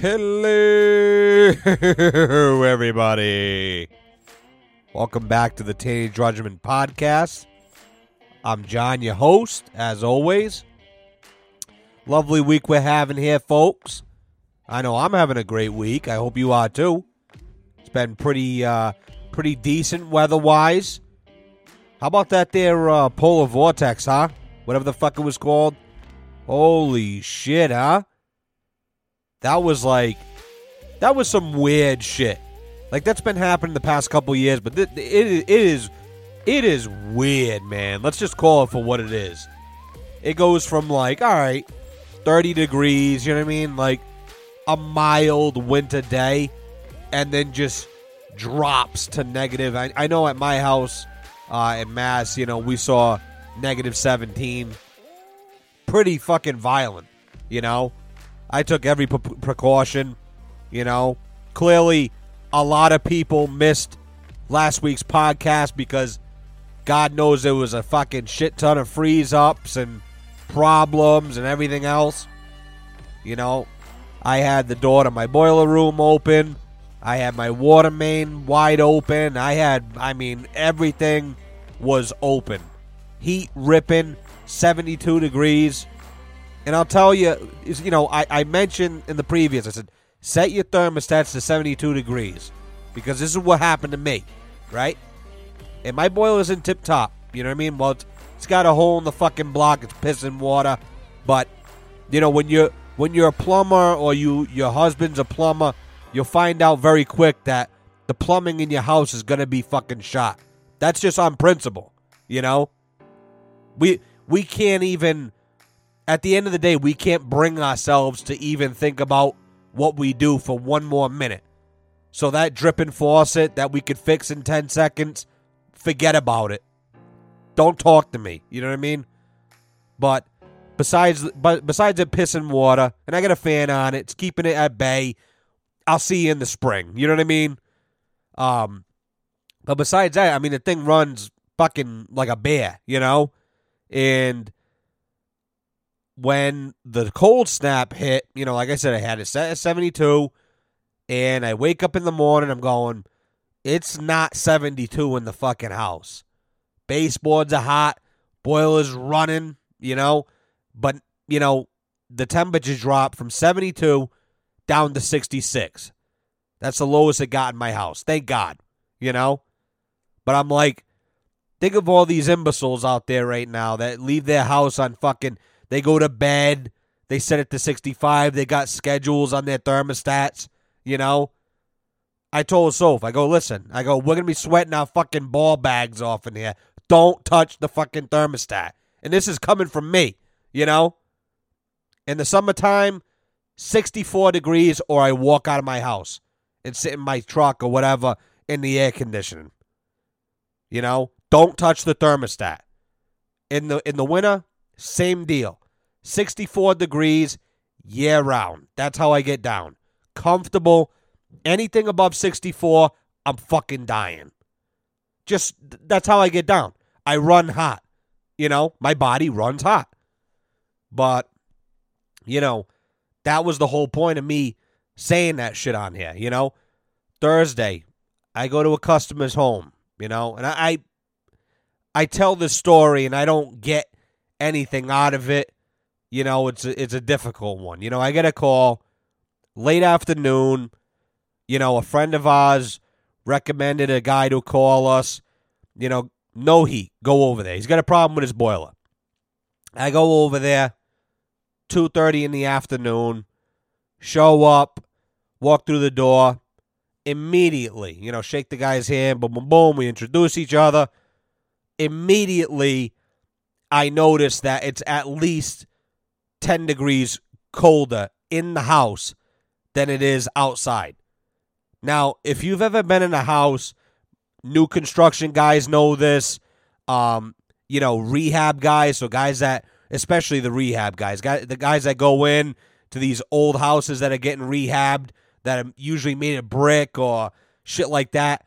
Hello, everybody. Welcome back to the Teenage Drudgeman Podcast. I'm John, your host, as always. Lovely week we're having here, folks. I know I'm having a great week. I hope you are too. It's been pretty, uh, pretty decent weather-wise. How about that there uh, polar vortex, huh? Whatever the fuck it was called. Holy shit, huh? That was like, that was some weird shit. Like that's been happening the past couple years, but th- it it is it is weird, man. Let's just call it for what it is. It goes from like, all right, 30 degrees, you know what I mean? Like a mild winter day and then just drops to negative. I, I know at my house uh, in Mass, you know, we saw negative 17. Pretty fucking violent, you know? I took every pre- precaution, you know? Clearly, a lot of people missed last week's podcast because God knows there was a fucking shit ton of freeze ups and problems and everything else. You know, I had the door to my boiler room open. I had my water main wide open. I had, I mean, everything was open. Heat ripping, 72 degrees. And I'll tell you, you know, I, I mentioned in the previous, I said, set your thermostats to 72 degrees because this is what happened to me, right? And my boiler's in tip top. You know what I mean? Well, it's, it's got a hole in the fucking block. It's pissing water. But you know when you're when you're a plumber or you your husband's a plumber, you'll find out very quick that the plumbing in your house is gonna be fucking shot. That's just on principle. You know, we we can't even. At the end of the day, we can't bring ourselves to even think about what we do for one more minute. So that dripping faucet that we could fix in 10 seconds, forget about it. Don't talk to me. You know what I mean? But besides but besides it pissing water, and I got a fan on it, it's keeping it at bay. I'll see you in the spring. You know what I mean? Um but besides that, I mean the thing runs fucking like a bear, you know? And when the cold snap hit, you know, like I said, I had it set at 72, and I wake up in the morning, I'm going, it's not 72 in the fucking house. Baseboards are hot, boiler's running, you know, but, you know, the temperature dropped from 72 down to 66. That's the lowest it got in my house. Thank God, you know? But I'm like, think of all these imbeciles out there right now that leave their house on fucking they go to bed. They set it to 65. They got schedules on their thermostats. You know? I told Soph, I go, listen, I go, we're going to be sweating our fucking ball bags off in here. Don't touch the fucking thermostat. And this is coming from me, you know? In the summertime, 64 degrees, or I walk out of my house and sit in my truck or whatever in the air conditioning. You know? Don't touch the thermostat. In the in the winter, same deal. 64 degrees year round. That's how I get down. Comfortable. Anything above 64, I'm fucking dying. Just that's how I get down. I run hot. You know, my body runs hot. But, you know, that was the whole point of me saying that shit on here. You know, Thursday, I go to a customer's home, you know, and I, I, I tell this story and I don't get anything out of it, you know, it's a, it's a difficult one. You know, I get a call late afternoon. You know, a friend of ours recommended a guy to call us. You know, no heat. Go over there. He's got a problem with his boiler. I go over there, two thirty in the afternoon. Show up, walk through the door. Immediately, you know, shake the guy's hand. Boom, boom, boom. We introduce each other. Immediately, I notice that it's at least 10 degrees colder in the house than it is outside. Now, if you've ever been in a house, new construction guys know this. Um, you know, rehab guys, so guys that, especially the rehab guys, guys, the guys that go in to these old houses that are getting rehabbed, that are usually made of brick or shit like that.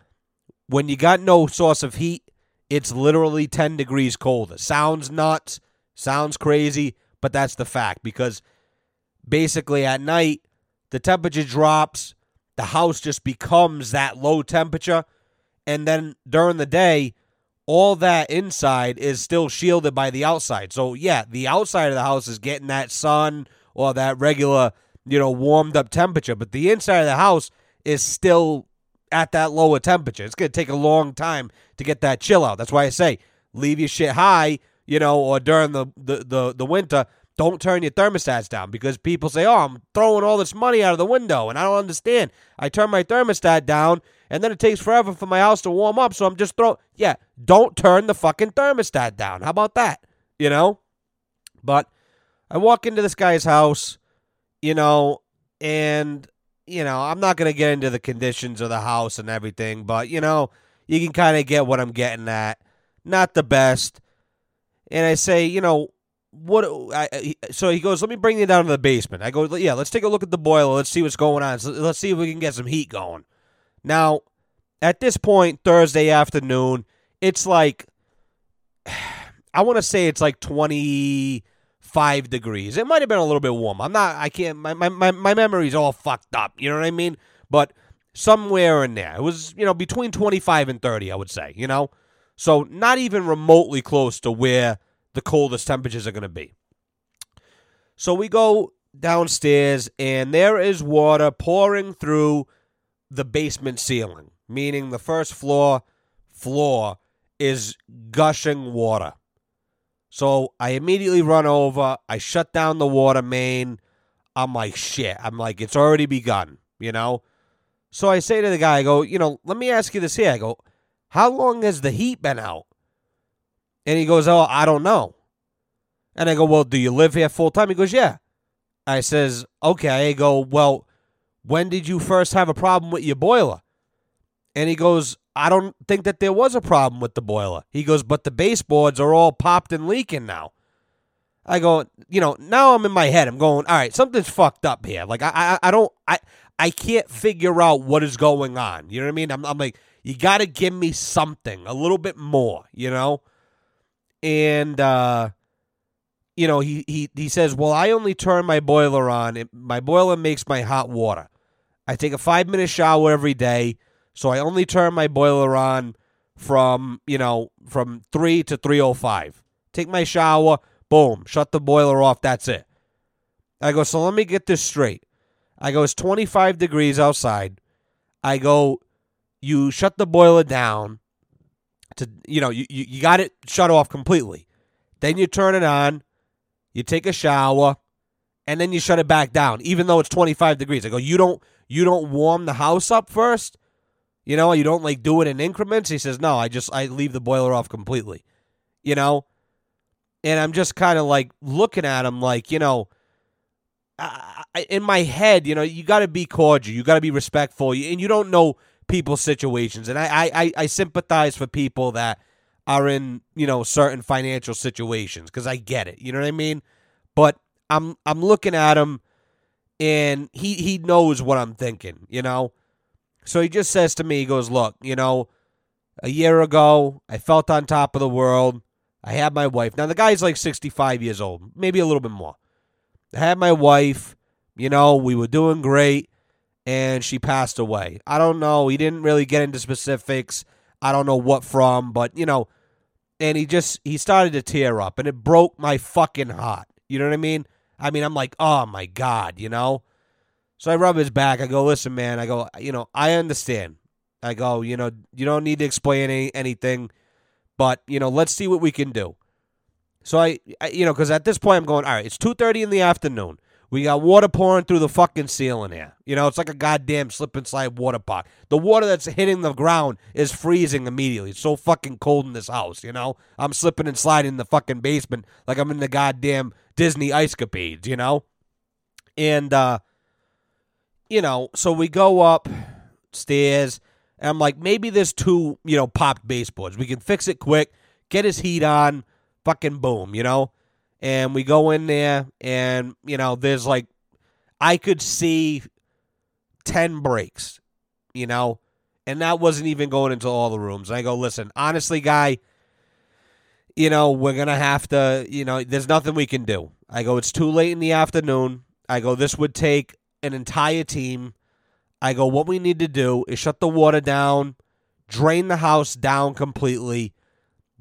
When you got no source of heat, it's literally 10 degrees colder. Sounds nuts, sounds crazy, but that's the fact because basically at night, the temperature drops, the house just becomes that low temperature. And then during the day, all that inside is still shielded by the outside. So, yeah, the outside of the house is getting that sun or that regular, you know, warmed up temperature, but the inside of the house is still at that lower temperature. It's going to take a long time to get that chill out. That's why I say leave your shit high, you know, or during the, the, the, the winter, don't turn your thermostats down because people say, oh, I'm throwing all this money out of the window. And I don't understand. I turn my thermostat down and then it takes forever for my house to warm up. So I'm just throwing, yeah, don't turn the fucking thermostat down. How about that? You know? But I walk into this guy's house, you know, and, you know, I'm not going to get into the conditions of the house and everything, but, you know, you can kind of get what I'm getting at. Not the best. And I say, you know, what I, so he goes let me bring you down to the basement. I go yeah let's take a look at the boiler. Let's see what's going on. So let's see if we can get some heat going. Now at this point thursday afternoon it's like i want to say it's like 25 degrees. It might have been a little bit warm. I'm not i can't my, my, my, my memory's all fucked up. You know what i mean? But somewhere in there it was you know between 25 and 30 i would say you know so not even remotely close to where the coldest temperatures are going to be. So we go downstairs, and there is water pouring through the basement ceiling, meaning the first floor floor is gushing water. So I immediately run over. I shut down the water main. I'm like, shit. I'm like, it's already begun, you know? So I say to the guy, I go, you know, let me ask you this here. I go, how long has the heat been out? And he goes, Oh, I don't know. And I go, Well, do you live here full time? He goes, Yeah. I says, Okay. I go, Well, when did you first have a problem with your boiler? And he goes, I don't think that there was a problem with the boiler. He goes, But the baseboards are all popped and leaking now. I go, you know, now I'm in my head. I'm going, all right, something's fucked up here. Like I, I, I don't, I, I can't figure out what is going on. You know what I mean? I'm, I'm like, you got to give me something, a little bit more. You know? and uh, you know he, he he says, "Well, I only turn my boiler on. It, my boiler makes my hot water. I take a five minute shower every day, so I only turn my boiler on from you know from three to three o five. Take my shower, boom, shut the boiler off. That's it." I go, "So let me get this straight." I go, "It's twenty five degrees outside." I go, "You shut the boiler down." to you know you, you, you got it shut off completely then you turn it on you take a shower and then you shut it back down even though it's 25 degrees i go you don't you don't warm the house up first you know you don't like do it in increments he says no i just i leave the boiler off completely you know and i'm just kind of like looking at him like you know I, in my head you know you got to be cordial you got to be respectful and you don't know people's situations, and I, I I sympathize for people that are in you know certain financial situations because I get it. You know what I mean? But I'm I'm looking at him, and he he knows what I'm thinking. You know, so he just says to me, he goes, "Look, you know, a year ago I felt on top of the world. I had my wife. Now the guy's like 65 years old, maybe a little bit more. I had my wife. You know, we were doing great and she passed away. I don't know. He didn't really get into specifics. I don't know what from, but you know, and he just he started to tear up and it broke my fucking heart. You know what I mean? I mean, I'm like, "Oh my god," you know? So I rub his back. I go, "Listen, man." I go, "You know, I understand." I go, "You know, you don't need to explain any, anything, but, you know, let's see what we can do." So I, I you know, cuz at this point I'm going, "All right, it's 2:30 in the afternoon. We got water pouring through the fucking ceiling here. You know, it's like a goddamn slip and slide water park. The water that's hitting the ground is freezing immediately. It's so fucking cold in this house, you know? I'm slipping and sliding in the fucking basement like I'm in the goddamn Disney ice capades, you know? And uh you know, so we go up stairs and I'm like, maybe there's two, you know, popped baseboards. We can fix it quick, get his heat on, fucking boom, you know? and we go in there and you know there's like i could see 10 breaks you know and that wasn't even going into all the rooms i go listen honestly guy you know we're gonna have to you know there's nothing we can do i go it's too late in the afternoon i go this would take an entire team. I go, what we need to do is shut the water down, drain the house down completely.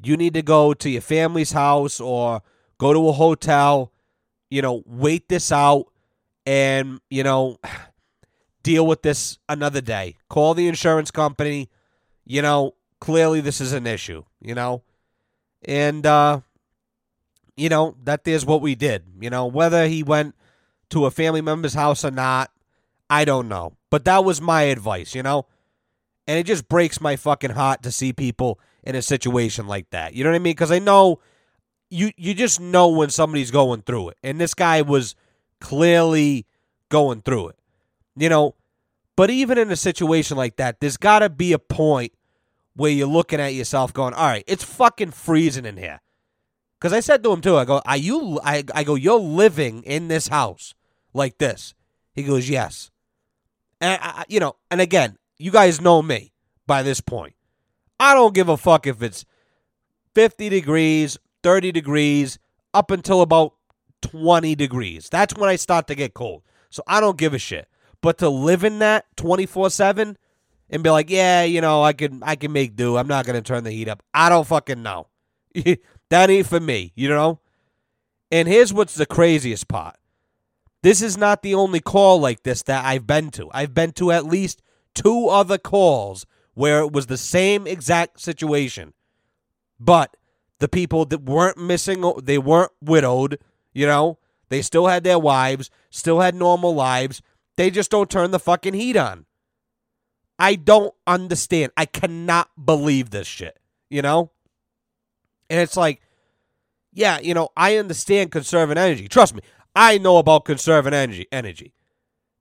You need to go to your family's house or go to a hotel, you know, wait this out and, you know, deal with this another day. Call the insurance company. You know, clearly this is an issue, you know? And, uh, you know, that is what we did. You know, whether he went to a family member's house or not, I don't know. But that was my advice, you know? And it just breaks my fucking heart to see people in a situation like that. You know what I mean? Because I know you you just know when somebody's going through it. And this guy was clearly going through it. You know, but even in a situation like that, there's got to be a point where you're looking at yourself going, "All right, it's fucking freezing in here." Cuz I said to him too, I go, "Are you I, I go, you're living in this house like this?" He goes, "Yes." And I, you know, and again, you guys know me by this point. I don't give a fuck if it's 50 degrees, 30 degrees, up until about 20 degrees. That's when I start to get cold. So I don't give a shit. But to live in that 24/7 and be like, "Yeah, you know, I can I can make do. I'm not going to turn the heat up." I don't fucking know. that ain't for me, you know? And here's what's the craziest part. This is not the only call like this that I've been to. I've been to at least two other calls where it was the same exact situation. But the people that weren't missing, they weren't widowed, you know, they still had their wives, still had normal lives. They just don't turn the fucking heat on. I don't understand. I cannot believe this shit, you know? And it's like, yeah, you know, I understand conserving energy. Trust me, I know about conserving energy. Energy.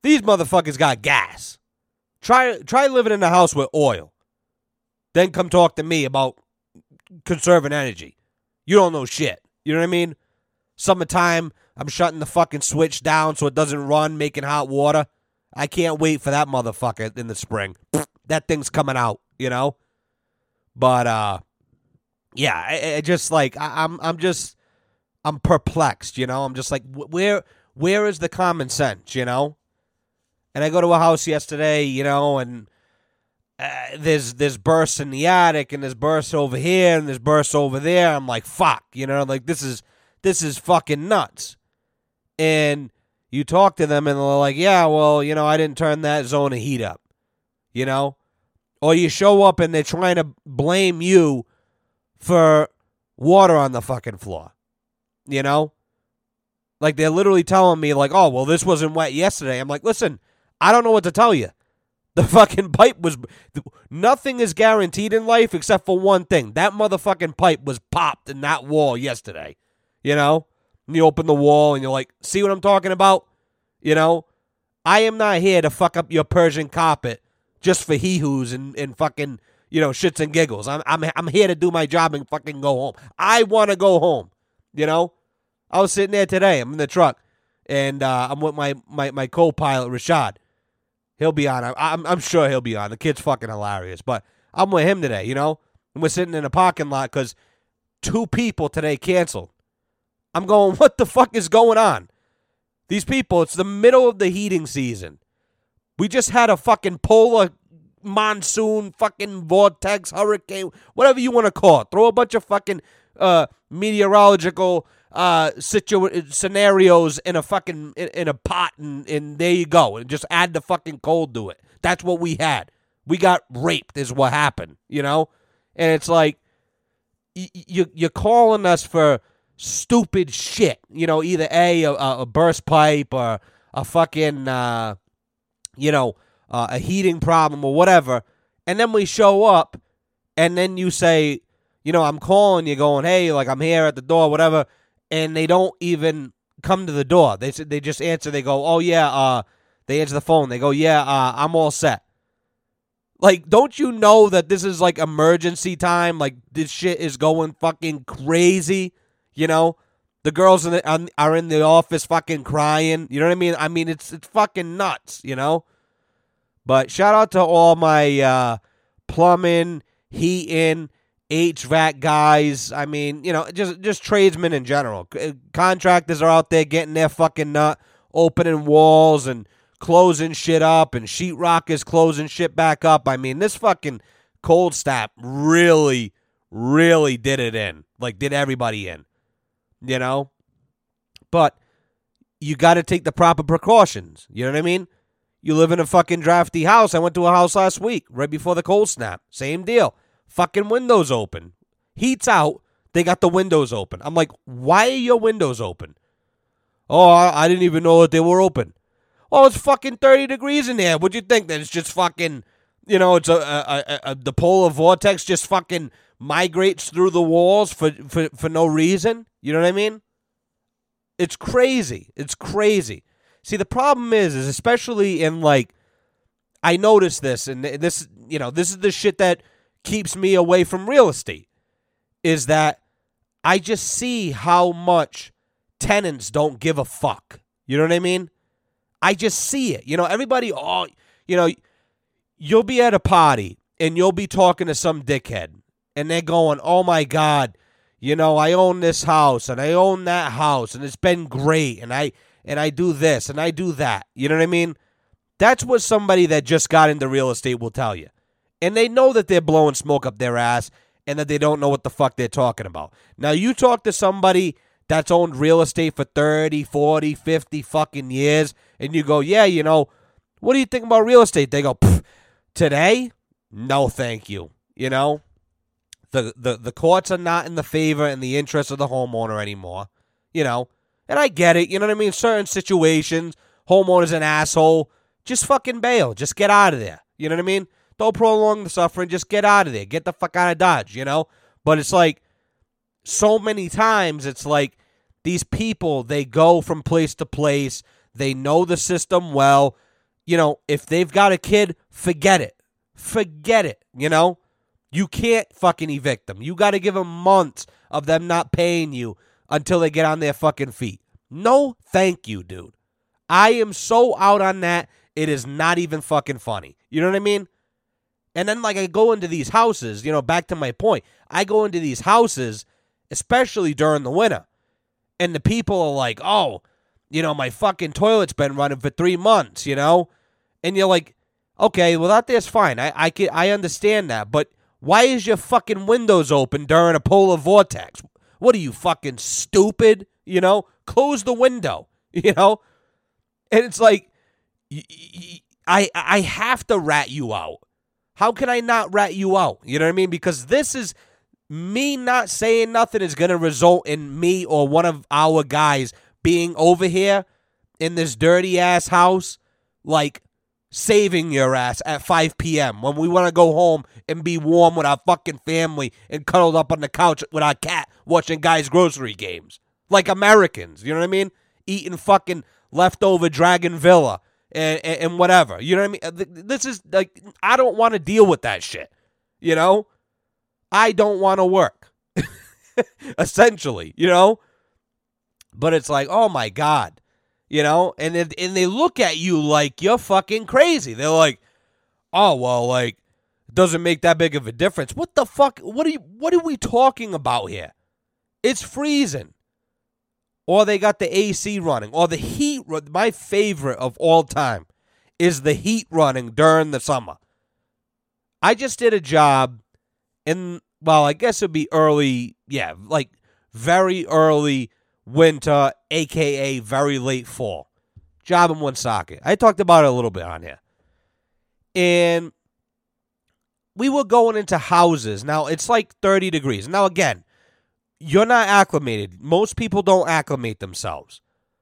These motherfuckers got gas. Try try living in a house with oil. Then come talk to me about conserving energy. You don't know shit. You know what I mean? Summertime, I'm shutting the fucking switch down so it doesn't run, making hot water. I can't wait for that motherfucker in the spring. that thing's coming out, you know. But uh, yeah, I, I just like I, I'm I'm just I'm perplexed, you know. I'm just like, where where is the common sense, you know? And I go to a house yesterday, you know, and uh, there's there's bursts in the attic, and there's bursts over here, and there's bursts over there. I'm like, fuck, you know, like this is this is fucking nuts. And you talk to them, and they're like, yeah, well, you know, I didn't turn that zone of heat up, you know, or you show up and they're trying to blame you for water on the fucking floor you know? Like they're literally telling me like, "Oh, well this wasn't wet yesterday." I'm like, "Listen, I don't know what to tell you. The fucking pipe was nothing is guaranteed in life except for one thing. That motherfucking pipe was popped in that wall yesterday. You know? And you open the wall and you're like, "See what I'm talking about?" You know? I am not here to fuck up your Persian carpet just for hee-hoos and, and fucking, you know, shits and giggles. I'm, I'm, I'm here to do my job and fucking go home. I want to go home. You know, I was sitting there today. I'm in the truck, and uh, I'm with my my my co-pilot Rashad. He'll be on. I'm I'm sure he'll be on. The kid's fucking hilarious. But I'm with him today. You know, and we're sitting in a parking lot because two people today canceled. I'm going. What the fuck is going on? These people. It's the middle of the heating season. We just had a fucking polar monsoon, fucking vortex, hurricane, whatever you want to call it. Throw a bunch of fucking uh, meteorological uh, situ- scenarios in a fucking in, in a pot, and, and there you go, and just add the fucking cold to it. That's what we had. We got raped, is what happened, you know. And it's like y- you you're calling us for stupid shit, you know, either a a, a burst pipe or a fucking uh, you know uh, a heating problem or whatever, and then we show up, and then you say you know, I'm calling you going, hey, like I'm here at the door, whatever, and they don't even come to the door. They they just answer. They go, oh yeah, uh, they answer the phone. They go, yeah, uh, I'm all set. Like, don't you know that this is like emergency time? Like, this shit is going fucking crazy. You know, the girls in the, are in the office fucking crying. You know what I mean? I mean, it's it's fucking nuts. You know. But shout out to all my uh, plumbing, heating, HVAC guys. I mean, you know, just just tradesmen in general. Uh, contractors are out there getting their fucking nut, opening walls and closing shit up and sheetrock is closing shit back up. I mean, this fucking cold snap really, really did it in. Like, did everybody in. You know? But you got to take the proper precautions. You know what I mean? You live in a fucking drafty house. I went to a house last week, right before the cold snap. Same deal. Fucking windows open. Heat's out. They got the windows open. I'm like, why are your windows open? Oh, I, didn't even know that they were open. Oh, it's fucking 30 degrees in there. What'd you think? That it's just fucking, you know, it's a, a, a, a the polar vortex just fucking migrates through the walls for, for, for no reason? You know what I mean? It's crazy. It's crazy. See, the problem is, is especially in like, I noticed this, and this, you know, this is the shit that keeps me away from real estate, is that I just see how much tenants don't give a fuck. You know what I mean? I just see it. You know, everybody, oh, you know, you'll be at a party and you'll be talking to some dickhead, and they're going, oh my God, you know, I own this house and I own that house and it's been great and I and I do this and I do that. You know what I mean? That's what somebody that just got into real estate will tell you. And they know that they're blowing smoke up their ass and that they don't know what the fuck they're talking about. Now you talk to somebody that's owned real estate for 30, 40, 50 fucking years and you go, "Yeah, you know, what do you think about real estate?" They go, "Today? No, thank you." You know? The, the the courts are not in the favor and the interest of the homeowner anymore. You know, and I get it. You know what I mean? Certain situations, homeowner's an asshole. Just fucking bail. Just get out of there. You know what I mean? Don't prolong the suffering. Just get out of there. Get the fuck out of Dodge. You know. But it's like so many times. It's like these people. They go from place to place. They know the system well. You know, if they've got a kid, forget it. Forget it. You know. You can't fucking evict them. You got to give them months of them not paying you until they get on their fucking feet. No, thank you, dude. I am so out on that. It is not even fucking funny. You know what I mean? And then, like, I go into these houses, you know, back to my point. I go into these houses, especially during the winter, and the people are like, oh, you know, my fucking toilet's been running for three months, you know? And you're like, okay, well, that there's fine. I, I, can, I understand that. But why is your fucking windows open during a polar vortex? What are you fucking stupid? You know, close the window. You know, and it's like, I I have to rat you out. How can I not rat you out? You know what I mean? Because this is me not saying nothing is gonna result in me or one of our guys being over here in this dirty ass house, like saving your ass at 5 p.m. when we want to go home and be warm with our fucking family and cuddled up on the couch with our cat watching Guy's Grocery Games. Like Americans, you know what I mean? Eating fucking leftover Dragon Villa and, and, and whatever. You know what I mean? Uh, this is like, I don't want to deal with that shit. You know? I don't want to work. Essentially, you know? But it's like, oh my God you know, and it, and they look at you like you're fucking crazy. They're like, "Oh, well, like it doesn't make that big of a difference." What the fuck? What are you what are we talking about here? It's freezing. Or they got the AC running, or the heat. My favorite of all time is the heat running during the summer. I just did a job in, well, I guess it'd be early, yeah, like very early winter, aka very late fall. Job in Woonsocket. I talked about it a little bit on here. And we were going into houses. Now it's like 30 degrees. Now again, you're not acclimated. Most people don't acclimate themselves.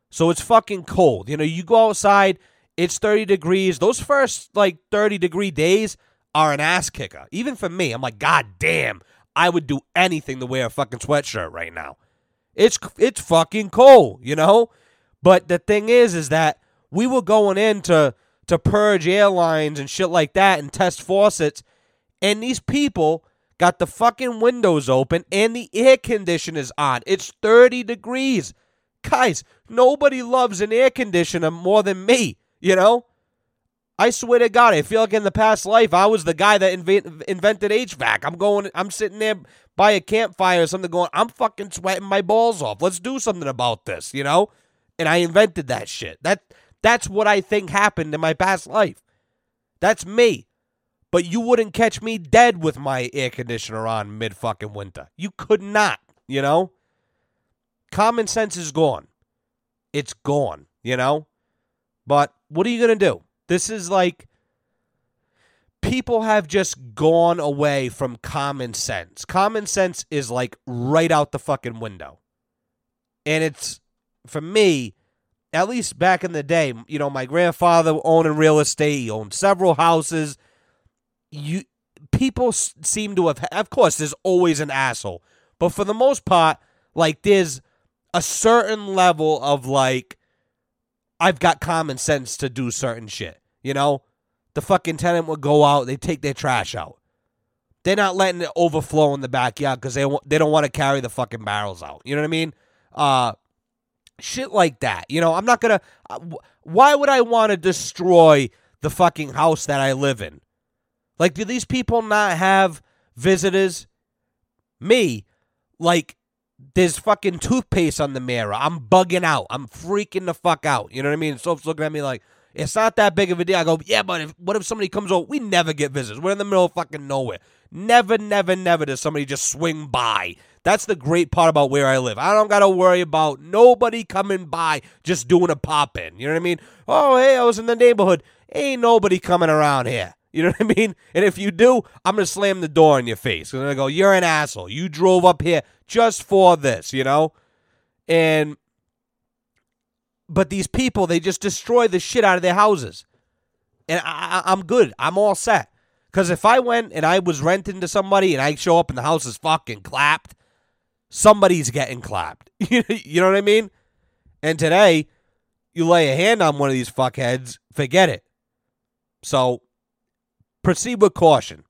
So it's fucking cold. You know, you go outside, it's 30 degrees. Those first like 30 degree days are an ass kicker. Even for me, I'm like, God damn, I would do anything to wear a fucking sweatshirt right now. It's it's fucking cold, you know? But the thing is is that we were going in to to purge airlines and shit like that and test faucets and these people got the fucking windows open and the air conditioners on. It's 30 degrees. Guys, nobody loves an air conditioner more than me, you know? I swear to God, I feel like in the past life I was the guy that inv- invented HVAC. I'm going, I'm sitting there by a campfire or something, going, I'm fucking sweating my balls off. Let's do something about this, you know. And I invented that shit. That That's what I think happened in my past life. That's me. But you wouldn't catch me dead with my air conditioner on mid fucking winter. You could not, you know? Common sense is gone. It's gone, you know? But what are you going to do? This is like people have just gone away from common sense. Common sense is like right out the fucking window. And it's, for me, at least back in the day, you know, my grandfather owning real estate, he owned several houses. You people seem to have of course there's always an asshole, but for the most part, like there's a certain level of like I've got common sense to do certain shit, you know? The fucking tenant would go out, they take their trash out. They're not letting it overflow in the backyard because they they don't want to carry the fucking barrels out. You know what I mean? Uh, shit like that. You know, I'm not gonna. Uh, why would I want to destroy the fucking house that I live in? Like, do these people not have visitors? Me, like, there's fucking toothpaste on the mirror. I'm bugging out. I'm freaking the fuck out. You know what I mean? Soph's looking at me like, it's not that big of a deal. I go, yeah, but if, what if somebody comes over? We never get visitors. We're in the middle of fucking nowhere. Never, never, never does somebody just swing by. That's the great part about where I live. I don't got to worry about nobody coming by just doing a pop in. You know what I mean? Oh, hey, I was in the neighborhood. Ain't nobody coming around here. You know what I mean? And if you do, I'm going to slam the door in your face. And I go, you're an asshole. You drove up here just for this, you know? And, but these people, they just destroy the shit out of their houses. And I, I, I'm good. I'm all set. Because if I went and I was renting to somebody and I show up and the house is fucking clapped, somebody's getting clapped. you know what I mean? And today, you lay a hand on one of these fuckheads, forget it. So proceed with caution.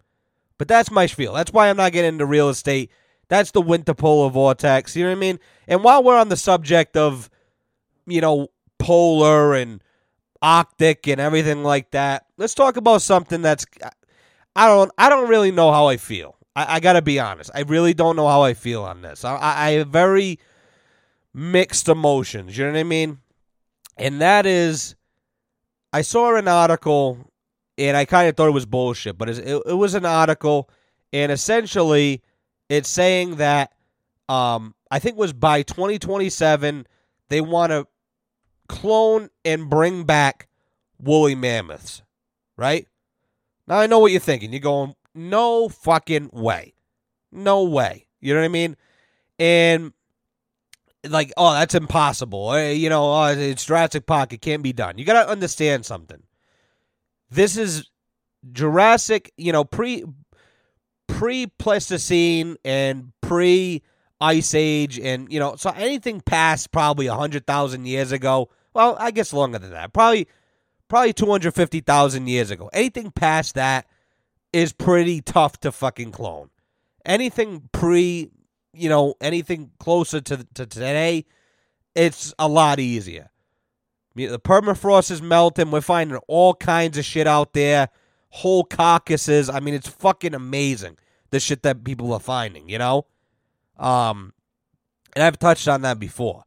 But that's my spiel. That's why I'm not getting into real estate. That's the winter polar vortex. You know what I mean? And while we're on the subject of, you know, polar and Arctic and everything like that, let's talk about something that's I don't I don't really know how I feel. I, I gotta be honest. I really don't know how I feel on this. I, I have very mixed emotions. You know what I mean? And that is, I saw an article, and I kind of thought it was bullshit, but it, it was an article, and essentially, it's saying that um, I think was by 2027 they want to clone and bring back woolly mammoths, right? Now I know what you're thinking. You're going, no fucking way. No way. You know what I mean? And like, oh, that's impossible. Eh, you know, oh, it's Jurassic Park. It can't be done. You got to understand something. This is Jurassic, you know, pre pre Pleistocene and pre Ice Age, and you know, so anything past probably hundred thousand years ago. Well, I guess longer than that. Probably, probably two hundred fifty thousand years ago. Anything past that is pretty tough to fucking clone. Anything pre, you know, anything closer to, to today, it's a lot easier. The permafrost is melting. We're finding all kinds of shit out there. Whole carcasses. I mean, it's fucking amazing the shit that people are finding, you know? Um, and I've touched on that before.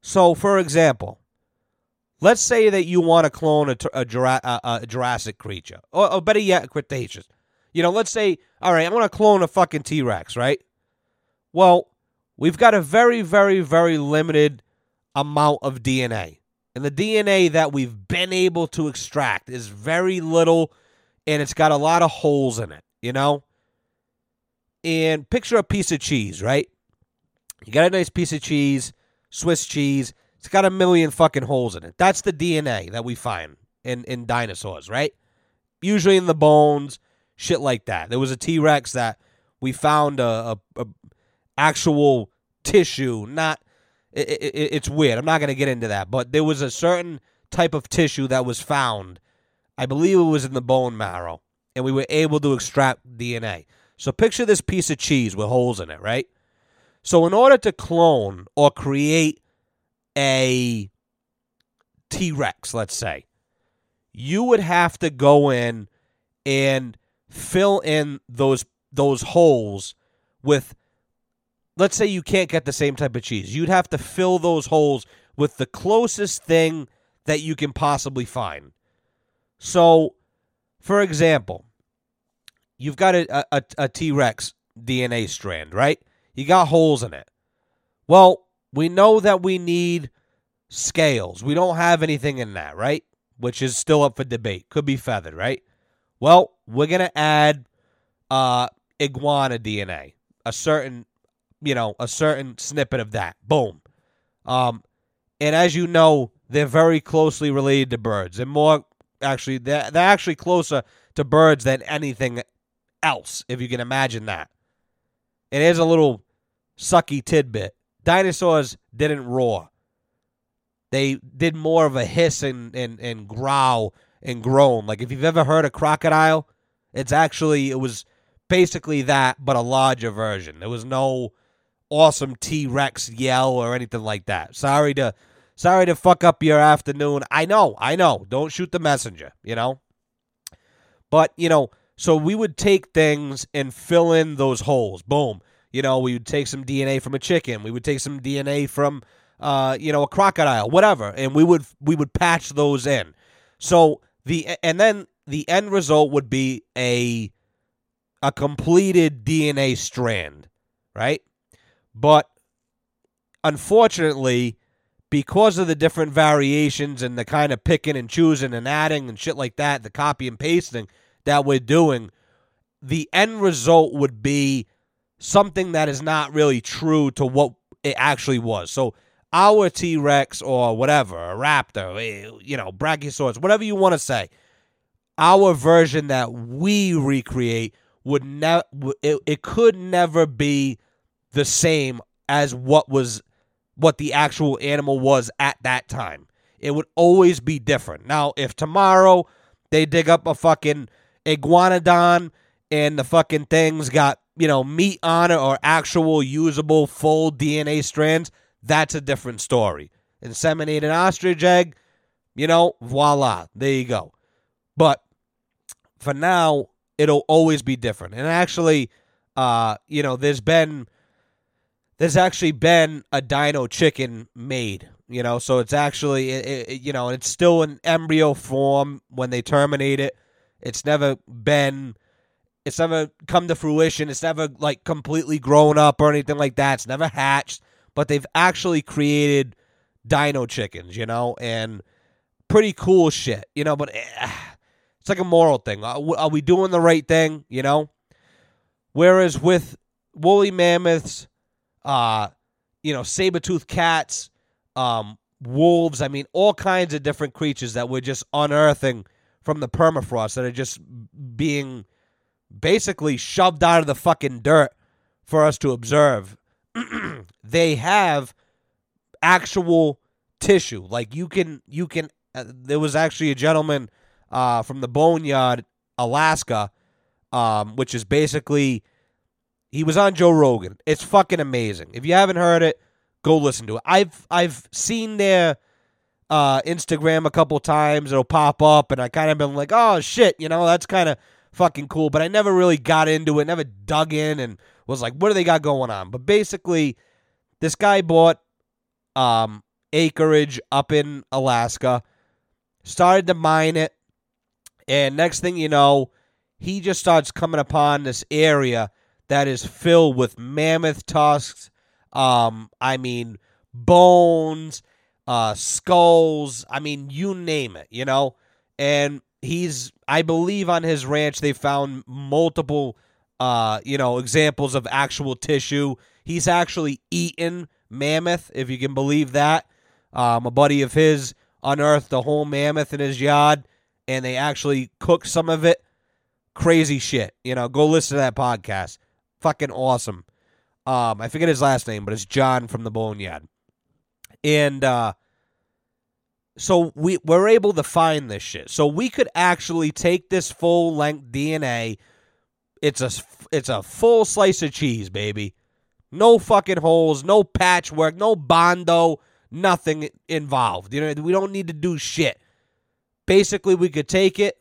So, for example, Let's say that you want to clone a, a, a, a Jurassic creature, or, or, better yet, Cretaceous. You know, let's say, all right, I want to clone a fucking T Rex, right? Well, we've got a very, very, very limited amount of DNA. And the DNA that we've been able to extract is very little, and it's got a lot of holes in it, you know? And picture a piece of cheese, right? You got a nice piece of cheese, Swiss cheese it's got a million fucking holes in it. That's the DNA that we find in, in dinosaurs, right? Usually in the bones, shit like that. There was a T Rex that we found a, a, a actual tissue, not. It, it, it's weird. I'm not going to get into that, but there was a certain type of tissue that was found. I believe it was in the bone marrow, and we were able to extract DNA. So picture this piece of cheese with holes in it, right? So in order to clone or create a T Rex, let's say, you would have to go in and fill in those those holes with let's say you can't get the same type of cheese. You'd have to fill those holes with the closest thing that you can possibly find. So, for example, you've got a, a, a T Rex DNA strand, right? You got holes in it. Well, we know that we need scales. We don't have anything in that, right? Which is still up for debate. Could be feathered, right? Well, we're going to add uh, iguana DNA, a certain, you know, a certain snippet of that. Boom. Um, and as you know, they're very closely related to birds. And more, actually, they're, they're actually closer to birds than anything else, if you can imagine that. It is a little sucky tidbit. Dinosaurs didn't roar. They did more of a hiss and, and, and growl and groan. Like if you've ever heard a crocodile, it's actually it was basically that, but a larger version. There was no awesome T Rex yell or anything like that. Sorry to sorry to fuck up your afternoon. I know, I know. Don't shoot the messenger, you know? But, you know, so we would take things and fill in those holes. Boom. You know, we would take some DNA from a chicken. We would take some DNA from uh, you know, a crocodile, whatever, and we would we would patch those in. So the and then the end result would be a a completed DNA strand, right? But unfortunately, because of the different variations and the kind of picking and choosing and adding and shit like that, the copy and pasting that we're doing, the end result would be something that is not really true to what it actually was. So our T Rex or whatever, a raptor, eh, you know, Brachiosaurus, whatever you want to say, our version that we recreate would never, it, it could never be the same as what was, what the actual animal was at that time. It would always be different. Now, if tomorrow they dig up a fucking iguanodon and the fucking thing's got, you know, meat on it or actual usable full DNA strands, that's a different story. Inseminated ostrich egg, you know, voila, there you go. But for now, it'll always be different. And actually, uh, you know, there's been there's actually been a dino chicken made, you know, so it's actually it, it, you know, it's still in embryo form when they terminate it. It's never been it's never come to fruition. It's never like completely grown up or anything like that. It's never hatched but they've actually created dino chickens, you know, and pretty cool shit, you know, but eh, it's like a moral thing. Are we doing the right thing, you know? Whereas with woolly mammoths, uh, you know, saber-toothed cats, um, wolves, I mean, all kinds of different creatures that we're just unearthing from the permafrost that are just being basically shoved out of the fucking dirt for us to observe they have actual tissue. Like you can you can. Uh, there was actually a gentleman uh, from the Boneyard, Alaska, um, which is basically he was on Joe Rogan. It's fucking amazing. If you haven't heard it, go listen to it. I've I've seen their uh, Instagram a couple times. It'll pop up, and I kind of been like, oh shit, you know, that's kind of fucking cool. But I never really got into it. Never dug in and was like, what do they got going on? But basically, this guy bought um, acreage up in Alaska, started to mine it, and next thing you know, he just starts coming upon this area that is filled with mammoth tusks. Um, I mean, bones, uh, skulls. I mean, you name it, you know. And he's, I believe, on his ranch they found multiple uh, you know, examples of actual tissue. He's actually eaten mammoth, if you can believe that. Um, a buddy of his unearthed a whole mammoth in his yard, and they actually cooked some of it. Crazy shit. You know, go listen to that podcast. Fucking awesome. Um, I forget his last name, but it's John from the Boneyard. And uh, so we we're able to find this shit. So we could actually take this full length DNA it's a it's a full slice of cheese, baby. No fucking holes, no patchwork, no bondo, nothing involved. You know, we don't need to do shit. Basically, we could take it,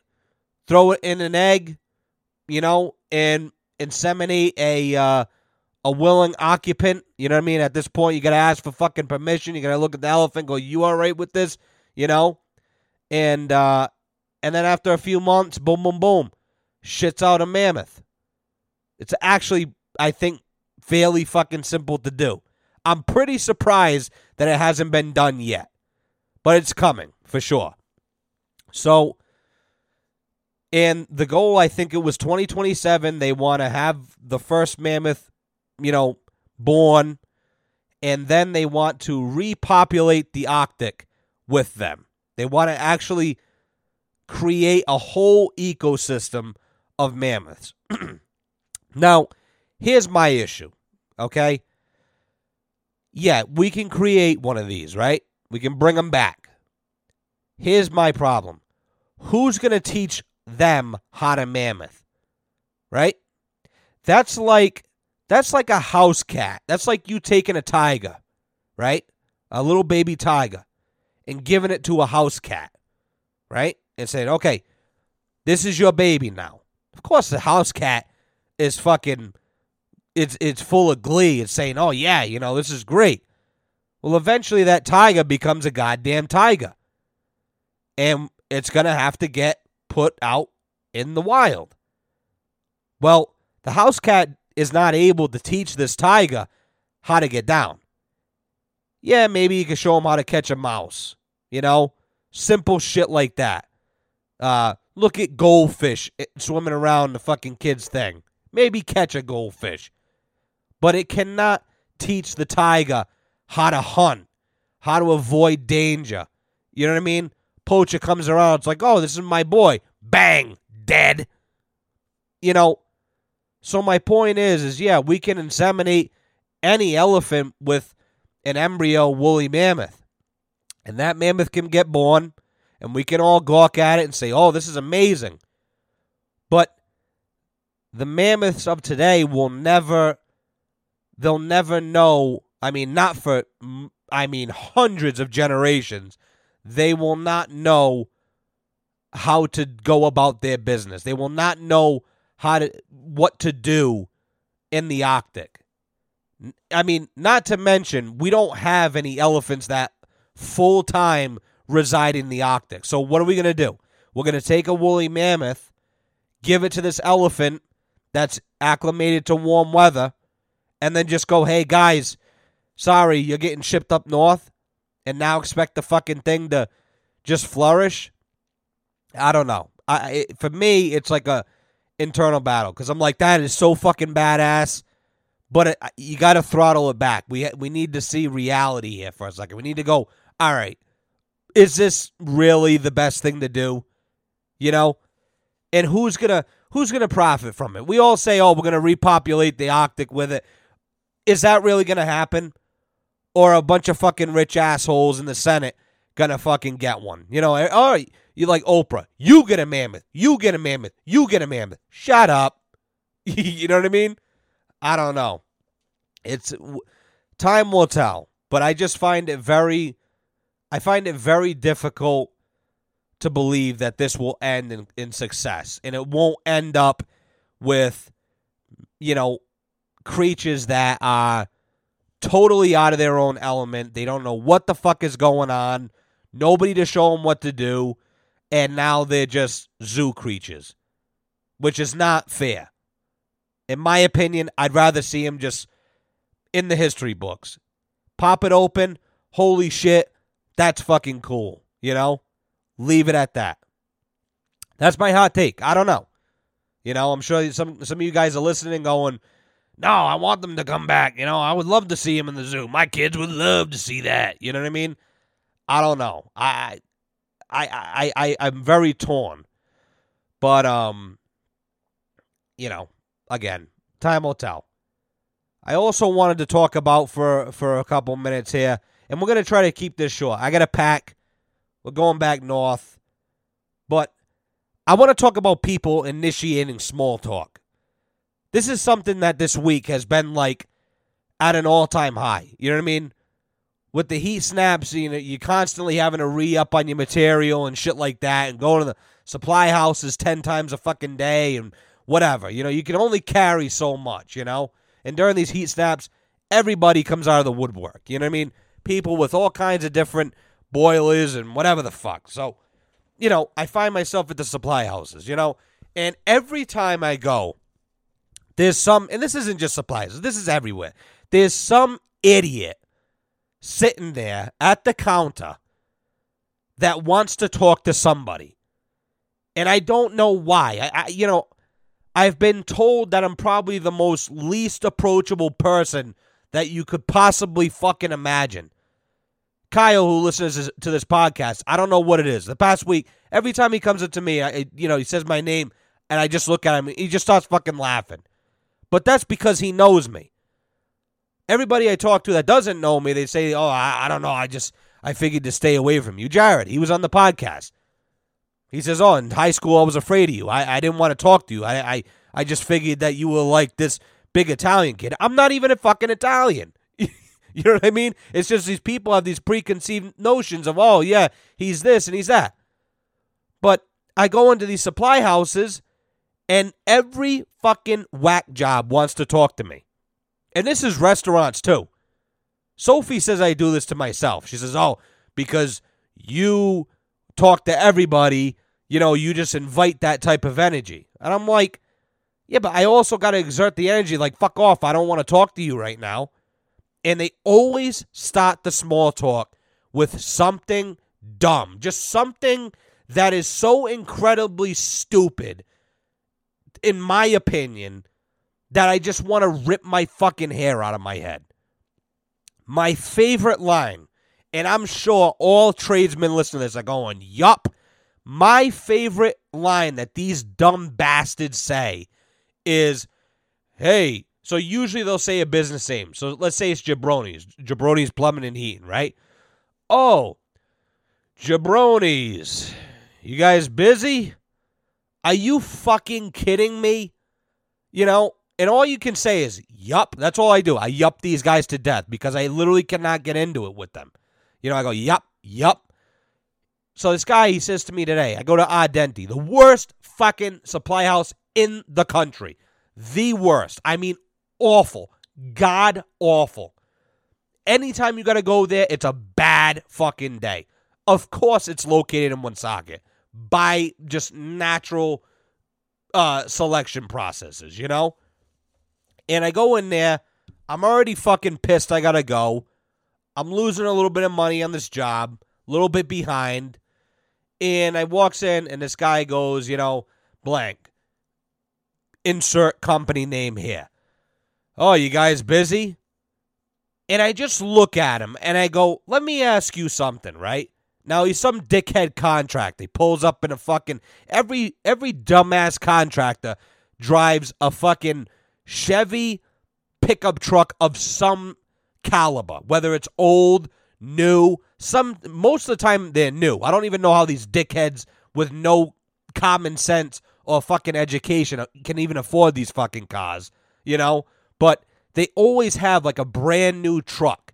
throw it in an egg, you know, and inseminate a uh, a willing occupant. You know what I mean? At this point, you gotta ask for fucking permission. You gotta look at the elephant, go, "You all right with this?" You know. and uh, and then after a few months, boom, boom, boom, shits out a mammoth. It's actually, I think, fairly fucking simple to do. I'm pretty surprised that it hasn't been done yet, but it's coming for sure. So, and the goal, I think it was 2027. They want to have the first mammoth, you know, born, and then they want to repopulate the Arctic with them. They want to actually create a whole ecosystem of mammoths. now, here's my issue, okay? Yeah, we can create one of these, right? We can bring them back. Here's my problem. Who's going to teach them hot to mammoth? Right? That's like that's like a house cat. That's like you taking a tiger, right? A little baby tiger and giving it to a house cat, right? And saying, "Okay, this is your baby now." Of course, the house cat is fucking it's it's full of glee. It's saying, "Oh yeah, you know, this is great." Well, eventually that tiger becomes a goddamn tiger. And it's going to have to get put out in the wild. Well, the house cat is not able to teach this tiger how to get down. Yeah, maybe you can show him how to catch a mouse. You know, simple shit like that. Uh, look at goldfish swimming around the fucking kid's thing. Maybe catch a goldfish. But it cannot teach the tiger how to hunt, how to avoid danger. You know what I mean? Poacher comes around, it's like, oh, this is my boy. Bang, dead. You know, so my point is, is yeah, we can inseminate any elephant with an embryo woolly mammoth. And that mammoth can get born, and we can all gawk at it and say, oh, this is amazing. But the mammoths of today will never, they'll never know I mean, not for, I mean, hundreds of generations, they will not know how to go about their business. They will not know how to, what to do in the Arctic. I mean, not to mention, we don't have any elephants that full time reside in the Arctic. So, what are we going to do? We're going to take a woolly mammoth, give it to this elephant that's acclimated to warm weather, and then just go, hey, guys, sorry, you're getting shipped up north and now expect the fucking thing to just flourish. I don't know. I it, for me, it's like a internal battle because I'm like that is so fucking badass, but it, you got to throttle it back. We we need to see reality here for a second. We need to go. All right, is this really the best thing to do? You know, and who's gonna who's gonna profit from it? We all say, oh, we're gonna repopulate the Arctic with it. Is that really gonna happen? or a bunch of fucking rich assholes in the Senate gonna fucking get one. You know, eh, all oh, you like Oprah. You get a mammoth. You get a mammoth. You get a mammoth. Shut up. you know what I mean? I don't know. It's time will tell, but I just find it very I find it very difficult to believe that this will end in, in success and it won't end up with you know creatures that are totally out of their own element. They don't know what the fuck is going on. Nobody to show them what to do. And now they're just zoo creatures, which is not fair. In my opinion, I'd rather see them just in the history books. Pop it open. Holy shit. That's fucking cool. You know? Leave it at that. That's my hot take. I don't know. You know, I'm sure some some of you guys are listening going, no, I want them to come back. You know, I would love to see him in the zoo. My kids would love to see that. You know what I mean? I don't know. I, I, I, I, I'm very torn. But um, you know, again, time will tell. I also wanted to talk about for for a couple minutes here, and we're gonna try to keep this short. I got to pack. We're going back north, but I want to talk about people initiating small talk. This is something that this week has been like at an all time high. You know what I mean? With the heat snaps, you know, you're constantly having to re up on your material and shit like that and going to the supply houses 10 times a fucking day and whatever. You know, you can only carry so much, you know? And during these heat snaps, everybody comes out of the woodwork. You know what I mean? People with all kinds of different boilers and whatever the fuck. So you know, I find myself at the supply houses, you know, and every time I go, there's some, and this isn't just supplies, this is everywhere. There's some idiot sitting there at the counter that wants to talk to somebody. And I don't know why. I, I, you know, I've been told that I'm probably the most least approachable person that you could possibly fucking imagine. Kyle, who listens to this podcast, I don't know what it is. The past week, every time he comes up to me, I, you know, he says my name, and I just look at him. He just starts fucking laughing. But that's because he knows me. Everybody I talk to that doesn't know me, they say, "Oh, I, I don't know. I just I figured to stay away from you." Jared, he was on the podcast. He says, "Oh, in high school, I was afraid of you. I, I didn't want to talk to you. I, I I just figured that you were like this big Italian kid. I'm not even a fucking Italian." You know what I mean? It's just these people have these preconceived notions of, oh, yeah, he's this and he's that. But I go into these supply houses and every fucking whack job wants to talk to me. And this is restaurants too. Sophie says I do this to myself. She says, oh, because you talk to everybody, you know, you just invite that type of energy. And I'm like, yeah, but I also got to exert the energy. Like, fuck off. I don't want to talk to you right now and they always start the small talk with something dumb, just something that is so incredibly stupid, in my opinion, that I just want to rip my fucking hair out of my head. My favorite line, and I'm sure all tradesmen listening to this are going, Yup. My favorite line that these dumb bastards say is, Hey, so usually they'll say a business name. So let's say it's Jabroni's. Jabroni's Plumbing and Heating, right? Oh, Jabroni's. You guys busy? Are you fucking kidding me? You know, and all you can say is, yup. That's all I do. I yup these guys to death because I literally cannot get into it with them. You know, I go, yup, yup. So this guy, he says to me today, I go to Ardente, the worst fucking supply house in the country. The worst. I mean, awful. God awful. Anytime you got to go there, it's a bad fucking day. Of course, it's located in Woonsocket by just natural uh, selection processes, you know? And I go in there. I'm already fucking pissed I got to go. I'm losing a little bit of money on this job, a little bit behind. And I walks in, and this guy goes, you know, blank. Insert company name here. Oh, you guys busy? And I just look at him and I go, let me ask you something, right? Now he's some dickhead contractor. He pulls up in a fucking every every dumbass contractor drives a fucking Chevy pickup truck of some caliber, whether it's old, new, some most of the time they're new. I don't even know how these dickheads with no common sense or fucking education can even afford these fucking cars, you know? but they always have like a brand new truck,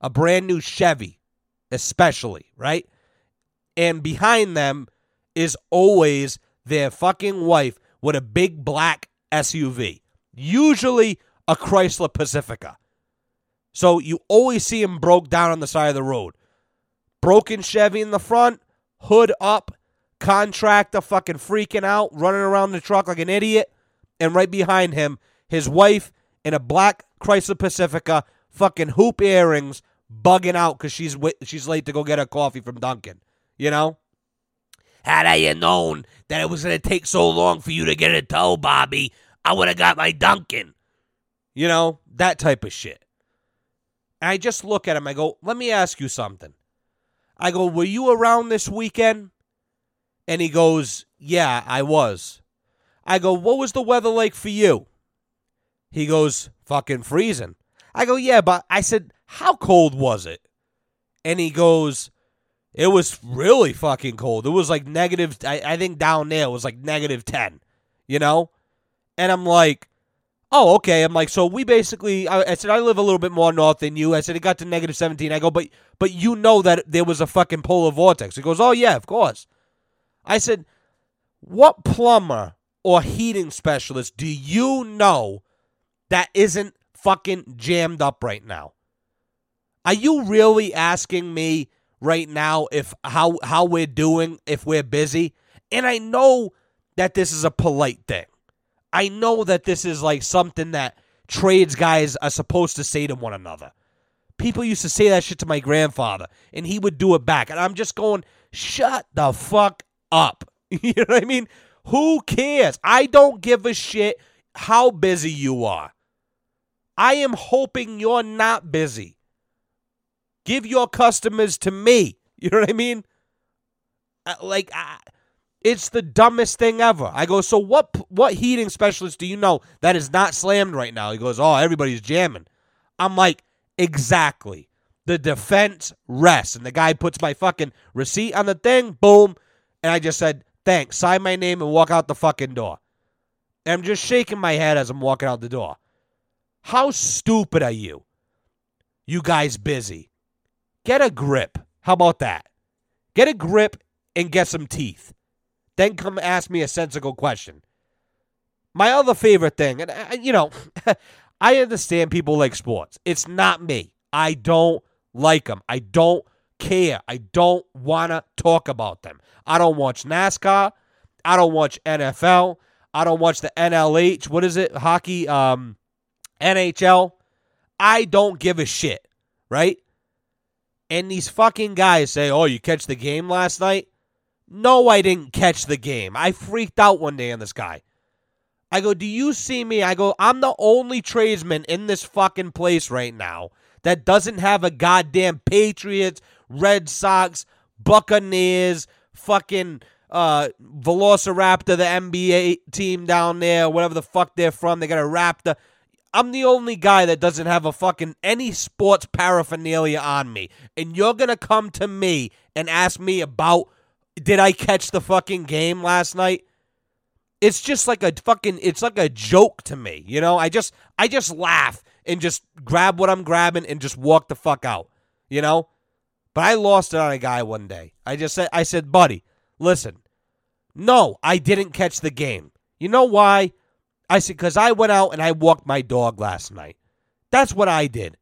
a brand new Chevy, especially, right? And behind them is always their fucking wife with a big black SUV, usually a Chrysler Pacifica. So you always see them broke down on the side of the road. Broken Chevy in the front, hood up, contractor fucking freaking out, running around the truck like an idiot. And right behind him, his wife in a black Chrysler Pacifica, fucking hoop earrings, bugging out because she's she's late to go get her coffee from Dunkin'. You know. Had I known that it was gonna take so long for you to get a tow, Bobby, I would have got my Dunkin'. You know that type of shit. And I just look at him. I go, "Let me ask you something." I go, "Were you around this weekend?" And he goes, "Yeah, I was." I go, "What was the weather like for you?" He goes, fucking freezing. I go, yeah, but I said, how cold was it? And he goes, it was really fucking cold. It was like negative, I, I think down there it was like negative 10, you know? And I'm like, oh, okay. I'm like, so we basically, I, I, said, I live a little bit more north than you. I said, it got to negative 17. I go, but, but you know that there was a fucking polar vortex. He goes, oh, yeah, of course. I said, what plumber or heating specialist do you know that isn't fucking jammed up right now? Are you really asking me right now if how how we're doing if we're busy. And I know that this is a polite thing. I know that this is like something that trades guys are supposed to say to one another. People used to say that shit to my grandfather, and he would do it back. And I'm just going, shut the fuck up. you know what I mean? Who cares? I don't give a shit how busy you are. I am hoping you're not busy. Give your customers to me. You know what I mean? Uh, like, uh, it's the dumbest thing ever. I go, so what? What heating specialist do you know that is not slammed right now? He goes, oh, everybody's jamming. I'm like, exactly. The defense rests, and the guy puts my fucking receipt on the thing. Boom, and I just said, thanks. Sign my name and walk out the fucking door. And I'm just shaking my head as I'm walking out the door. How stupid are you? You guys busy. Get a grip. How about that? Get a grip and get some teeth. Then come ask me a sensible question. My other favorite thing, and I, you know, I understand people like sports. It's not me. I don't like them. I don't care. I don't want to talk about them. I don't watch NASCAR. I don't watch NFL. I don't watch the NLH. What is it? Hockey, um, NHL. I don't give a shit, right? And these fucking guys say, "Oh, you catch the game last night?" No, I didn't catch the game. I freaked out one day on this guy. I go, Do you see me? I go, I'm the only tradesman in this fucking place right now that doesn't have a goddamn Patriots, Red Sox, Buccaneers, fucking uh, Velociraptor, the NBA team down there, whatever the fuck they're from. They got a Raptor. I'm the only guy that doesn't have a fucking any sports paraphernalia on me. And you're going to come to me and ask me about did I catch the fucking game last night? It's just like a fucking it's like a joke to me, you know? I just I just laugh and just grab what I'm grabbing and just walk the fuck out, you know? But I lost it on a guy one day. I just said I said, "Buddy, listen. No, I didn't catch the game. You know why? I said cuz I went out and I walked my dog last night. That's what I did.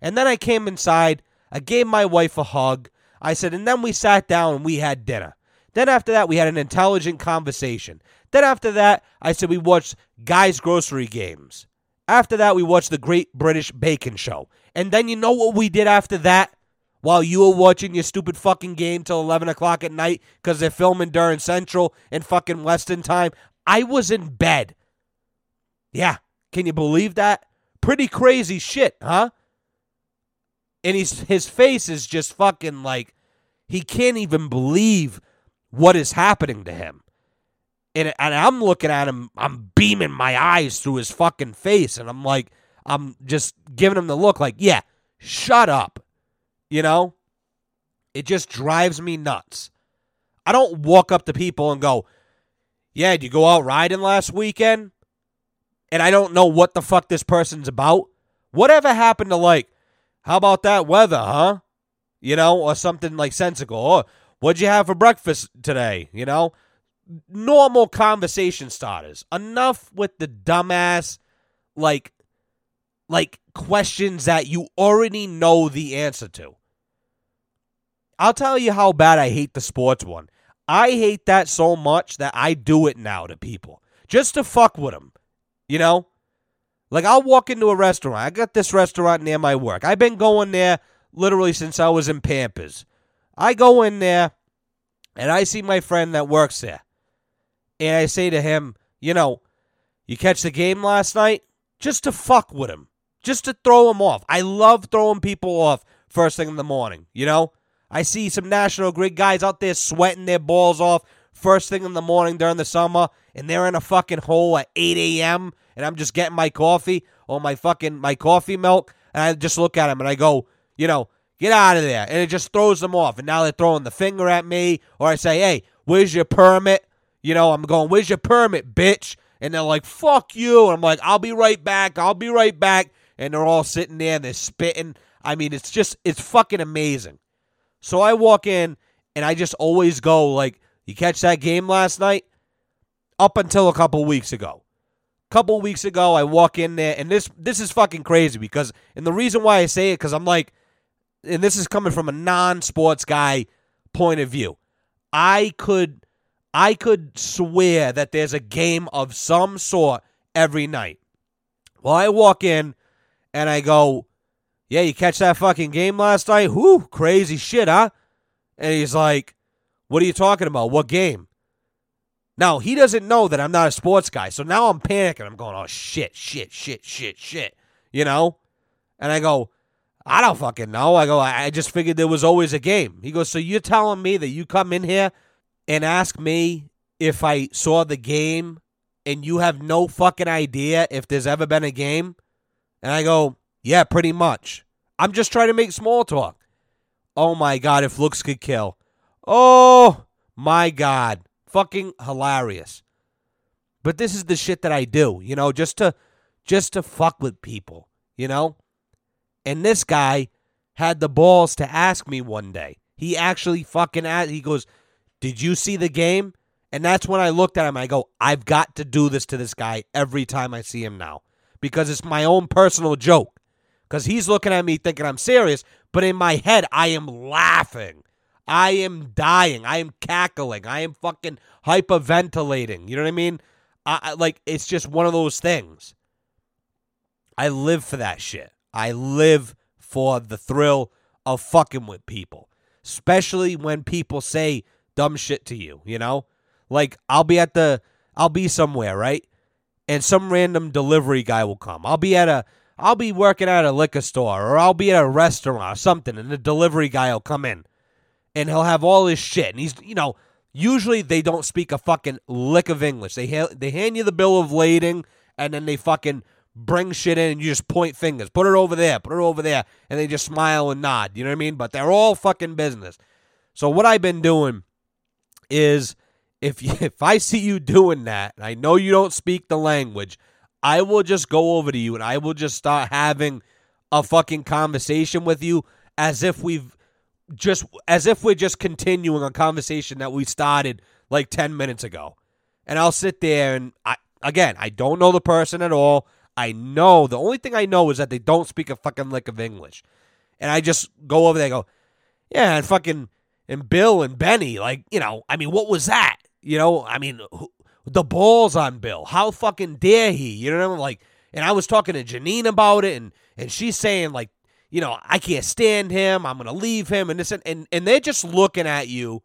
And then I came inside, I gave my wife a hug. I said, and then we sat down and we had dinner. Then after that, we had an intelligent conversation. Then after that, I said we watched Guy's Grocery Games. After that, we watched the Great British Baking Show. And then you know what we did after that? While you were watching your stupid fucking game till 11 o'clock at night because they're filming during Central and fucking Western time, I was in bed. Yeah, can you believe that? Pretty crazy shit, huh? And he's his face is just fucking like he can't even believe what is happening to him. And and I'm looking at him, I'm beaming my eyes through his fucking face, and I'm like, I'm just giving him the look like, yeah, shut up. You know? It just drives me nuts. I don't walk up to people and go, Yeah, did you go out riding last weekend? And I don't know what the fuck this person's about. Whatever happened to like, how about that weather, huh? You know, or something like sensical. Or what'd you have for breakfast today? You know, normal conversation starters. Enough with the dumbass, like, like questions that you already know the answer to. I'll tell you how bad I hate the sports one. I hate that so much that I do it now to people just to fuck with them. You know, like I'll walk into a restaurant. I got this restaurant near my work. I've been going there literally since I was in Pampers. I go in there and I see my friend that works there. And I say to him, you know, you catch the game last night? Just to fuck with him. Just to throw him off. I love throwing people off first thing in the morning, you know? I see some National Grid guys out there sweating their balls off first thing in the morning during the summer, and they're in a fucking hole at 8 a.m and I'm just getting my coffee or my fucking my coffee milk, and I just look at them and I go, you know, get out of there, and it just throws them off. And now they're throwing the finger at me, or I say, hey, where's your permit? You know, I'm going, where's your permit, bitch? And they're like, fuck you. And I'm like, I'll be right back. I'll be right back. And they're all sitting there and they're spitting. I mean, it's just, it's fucking amazing. So I walk in and I just always go, like, you catch that game last night? Up until a couple weeks ago couple weeks ago, I walk in there, and this this is fucking crazy because, and the reason why I say it because I'm like, and this is coming from a non-sports guy point of view. I could I could swear that there's a game of some sort every night. Well, I walk in and I go, "Yeah, you catch that fucking game last night? Whoo, crazy shit, huh?" And he's like, "What are you talking about? What game?" Now, he doesn't know that I'm not a sports guy. So now I'm panicking. I'm going, "Oh shit, shit, shit, shit, shit." You know? And I go, I don't fucking know. I go, I just figured there was always a game. He goes, So you're telling me that you come in here and ask me if I saw the game and you have no fucking idea if there's ever been a game? And I go, Yeah, pretty much. I'm just trying to make small talk. Oh my God, if looks could kill. Oh my God. Fucking hilarious. But this is the shit that I do, you know, just to just to fuck with people, you know? And this guy had the balls to ask me one day. He actually fucking asked, he goes, Did you see the game? And that's when I looked at him. I go, I've got to do this to this guy every time I see him now because it's my own personal joke. Because he's looking at me thinking I'm serious, but in my head, I am laughing. I am dying. I am cackling. I am fucking hyperventilating. You know what I mean? I, I, like, it's just one of those things. I live for that shit. I live for the thrill of fucking with people, especially when people say dumb shit to you, you know? Like I'll be at the I'll be somewhere, right? And some random delivery guy will come. I'll be at a I'll be working at a liquor store or I'll be at a restaurant or something and the delivery guy will come in and he'll have all his shit and he's you know, usually they don't speak a fucking lick of English. They ha- they hand you the bill of lading and then they fucking bring shit in and you just point fingers. Put it over there, put it over there, and they just smile and nod. You know what I mean? But they're all fucking business. So what I've been doing is if you, if I see you doing that, and I know you don't speak the language, I will just go over to you and I will just start having a fucking conversation with you as if we've just as if we're just continuing a conversation that we started like 10 minutes ago. And I'll sit there and I again, I don't know the person at all. I know the only thing I know is that they don't speak a fucking lick of English, and I just go over there, and go, yeah, and fucking and Bill and Benny, like you know, I mean, what was that? You know, I mean, who, the balls on Bill. How fucking dare he? You know, what I mean? like, and I was talking to Janine about it, and and she's saying like, you know, I can't stand him. I'm gonna leave him, and this and and, they're just looking at you,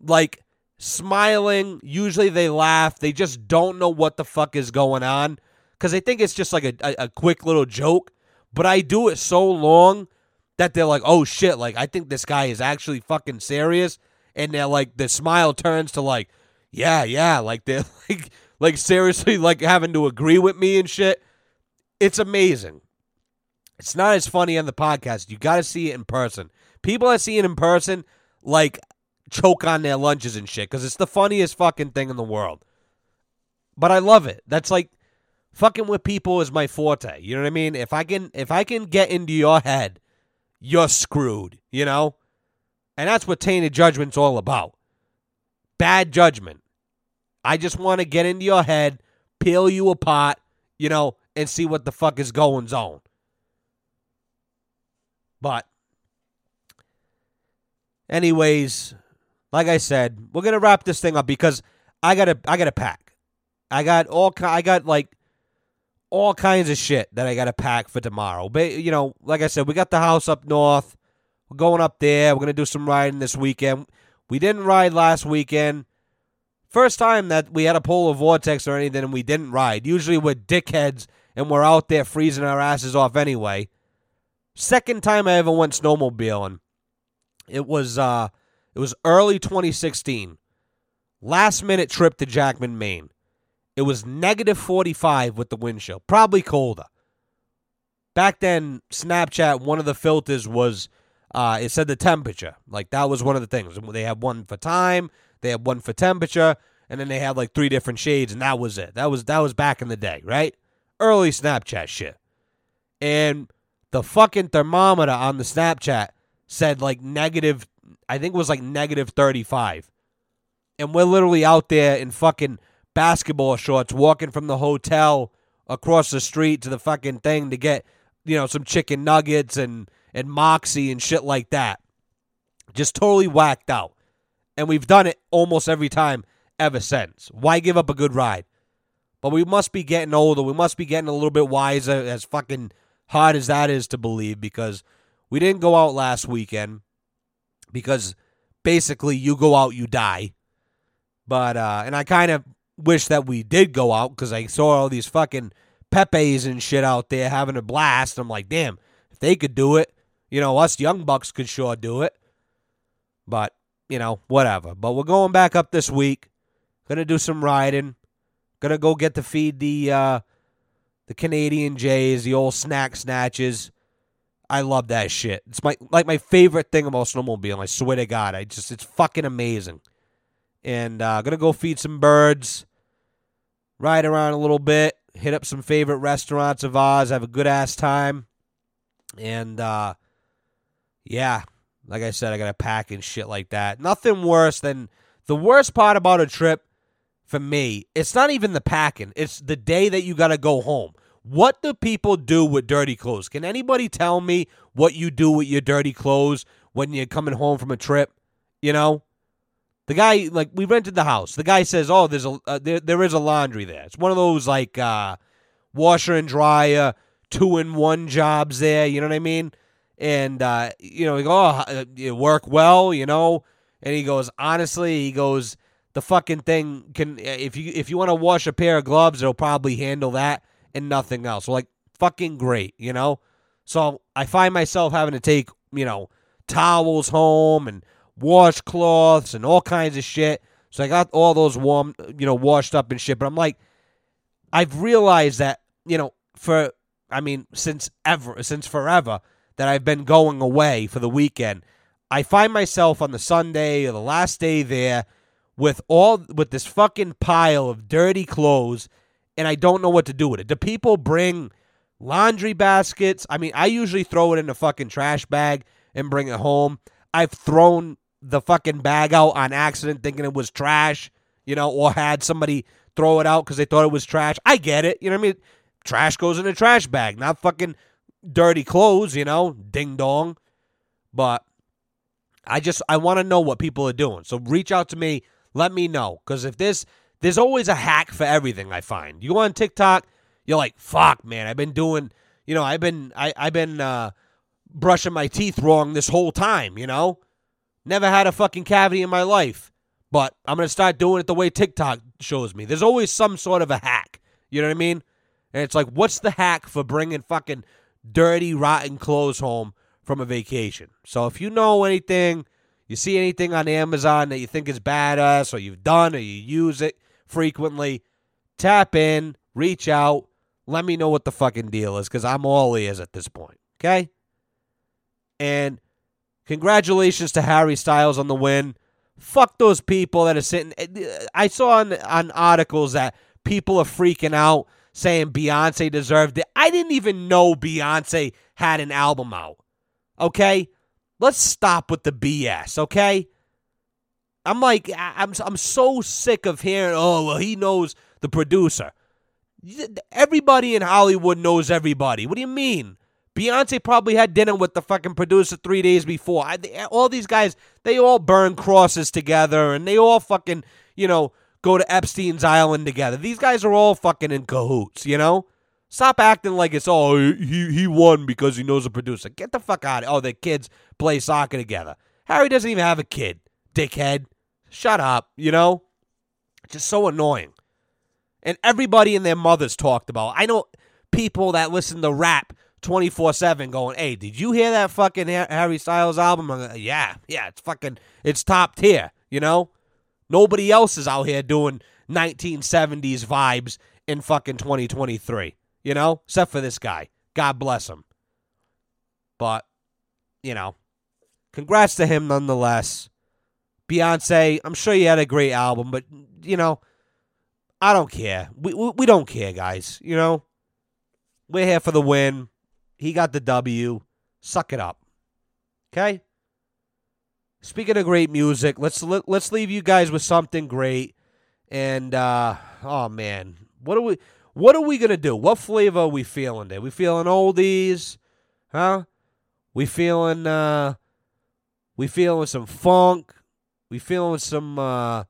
like smiling. Usually they laugh. They just don't know what the fuck is going on because they think it's just like a, a, a quick little joke. But I do it so long that they're like, oh shit, like I think this guy is actually fucking serious. And they're like, the smile turns to like, yeah, yeah, like they're like, like seriously, like having to agree with me and shit. It's amazing. It's not as funny on the podcast. You got to see it in person. People that see it in person, like, choke on their lunches and shit because it's the funniest fucking thing in the world. But I love it. That's like fucking with people is my forte. You know what I mean? If I can if I can get into your head, you're screwed, you know? And that's what tainted judgment's all about. Bad judgment. I just want to get into your head, peel you apart, you know, and see what the fuck is going on. But anyways, like I said, we're gonna wrap this thing up because I gotta I gotta pack. I got all I got like all kinds of shit that I got to pack for tomorrow. But, you know, like I said, we got the house up north. We're going up there. We're to do some riding this weekend. We didn't ride last weekend. First time that we had a polar vortex or anything and we didn't ride. Usually we're dickheads and we're out there freezing our asses off anyway. Second time I ever went snowmobiling. It was uh it was early 2016. Last minute trip to Jackman, Maine. It was negative 45 with the wind chill, probably colder. Back then, Snapchat, one of the filters was uh, it said the temperature. Like that was one of the things. They had one for time, they had one for temperature, and then they had like three different shades, and that was it. That was that was back in the day, right? Early Snapchat shit. And the fucking thermometer on the Snapchat said like negative, I think it was like negative 35. And we're literally out there in fucking basketball shorts walking from the hotel across the street to the fucking thing to get, you know, some chicken nuggets and and Moxie and shit like that. Just totally whacked out. And we've done it almost every time ever since. Why give up a good ride? But we must be getting older. We must be getting a little bit wiser, as fucking hard as that is to believe, because we didn't go out last weekend. Because basically, you go out, you die. But, uh, and I kind of wish that we did go out because I saw all these fucking Pepes and shit out there having a blast. I'm like, damn, if they could do it, you know, us young bucks could sure do it. But, you know, whatever. But we're going back up this week. Gonna do some riding. Gonna go get to feed the uh the Canadian Jays, the old snack snatches. I love that shit. It's my like my favorite thing about snowmobiling. I swear to God, I just it's fucking amazing. And uh, gonna go feed some birds, ride around a little bit, hit up some favorite restaurants of ours, have a good ass time, and uh, yeah, like I said, I got to pack and shit like that. Nothing worse than the worst part about a trip for me. It's not even the packing; it's the day that you got to go home. What do people do with dirty clothes? Can anybody tell me what you do with your dirty clothes when you're coming home from a trip? You know, the guy like we rented the house. The guy says, "Oh, there's a uh, there there is a laundry there." It's one of those like uh, washer and dryer, two in one jobs there. You know what I mean? And uh, you know, he go, "Oh, you work well," you know. And he goes, honestly, he goes, the fucking thing can if you if you want to wash a pair of gloves, it'll probably handle that and nothing else. Like fucking great, you know? So I find myself having to take, you know, towels home and washcloths and all kinds of shit. So I got all those warm, you know, washed up and shit. But I'm like, I've realized that, you know, for, I mean, since ever, since forever, that I've been going away for the weekend. I find myself on the Sunday or the last day there with all, with this fucking pile of dirty clothes and I don't know what to do with it. Do people bring laundry baskets? I mean, I usually throw it in a fucking trash bag and bring it home. I've thrown the fucking bag out on accident thinking it was trash, you know, or had somebody throw it out because they thought it was trash. I get it. You know what I mean? Trash goes in a trash bag, not fucking dirty clothes, you know, ding dong. But I just, I want to know what people are doing. So reach out to me. Let me know. Because if this, there's always a hack for everything, I find. You go on TikTok, you're like, fuck, man, I've been doing, you know, I've been, I, I've been, uh, brushing my teeth wrong this whole time, you know? Never had a fucking cavity in my life. But I'm going to start doing it the way TikTok shows me. There's always some sort of a hack. You know what I mean? And it's like, what's the hack for bringing fucking dirty, rotten clothes home from a vacation? So if you know anything, you see anything on Amazon that you think is badass or you've done or you use it, frequently, tap in, reach out, let me know what the fucking deal is because I'm all ears at this point. Okay? And congratulations to Harry Styles on the win. Fuck those people that are sitting. Eh, I saw on, on articles that people are freaking out saying Beyonce deserved it. I didn't even know Beyonce had an album out. Okay? Let's stop with the BS, okay? I'm like, I'm I'm so sick of hearing, oh, well, he knows the producer. Everybody in Hollywood knows everybody. What do you mean? Beyonce probably had dinner with the fucking producer three days before. I, all these guys, they all burn crosses together and they all fucking, you know, go to Epstein's Island together. These guys are all fucking in cahoots, you know? Stop acting like it's, oh, he, he won because he knows the producer. Get the fuck out of Oh, the kids play soccer together. Harry doesn't even have a kid, dickhead. Shut up, you know? Just so annoying. And everybody and their mothers talked about. I know people that listen to rap 24 7 going, hey, did you hear that fucking Harry Styles album? Like, yeah, yeah, it's fucking, it's top tier, you know? Nobody else is out here doing 1970s vibes in fucking 2023, you know? Except for this guy. God bless him. But, you know, congrats to him nonetheless. Beyonce, I'm sure you had a great album, but you know, I don't care. We, we we, don't care, guys. You know, we're here for the win. He got the W. Suck it up. Okay. Speaking of great music, let's let, let's leave you guys with something great. And uh oh man, what are we what are we gonna do? What flavor are we feeling today? We feeling oldies, huh? We feeling uh we feeling some funk. We feeling some uh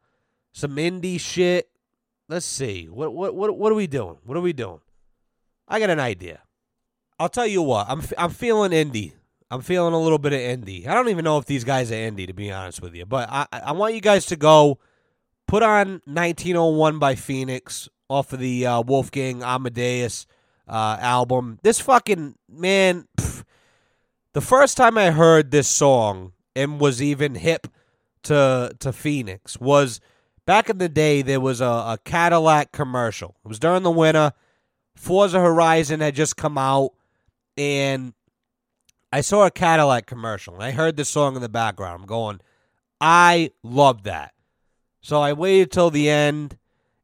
some indie shit. Let's see. What what what what are we doing? What are we doing? I got an idea. I'll tell you what. I'm I'm feeling indie. I'm feeling a little bit of indie. I don't even know if these guys are indie to be honest with you, but I I want you guys to go put on 1901 by Phoenix off of the uh, Wolfgang Amadeus uh, album. This fucking man. Pff, the first time I heard this song and was even hip to to Phoenix was back in the day. There was a, a Cadillac commercial. It was during the winter. Forza Horizon had just come out, and I saw a Cadillac commercial, and I heard this song in the background. I'm going, I love that. So I waited till the end,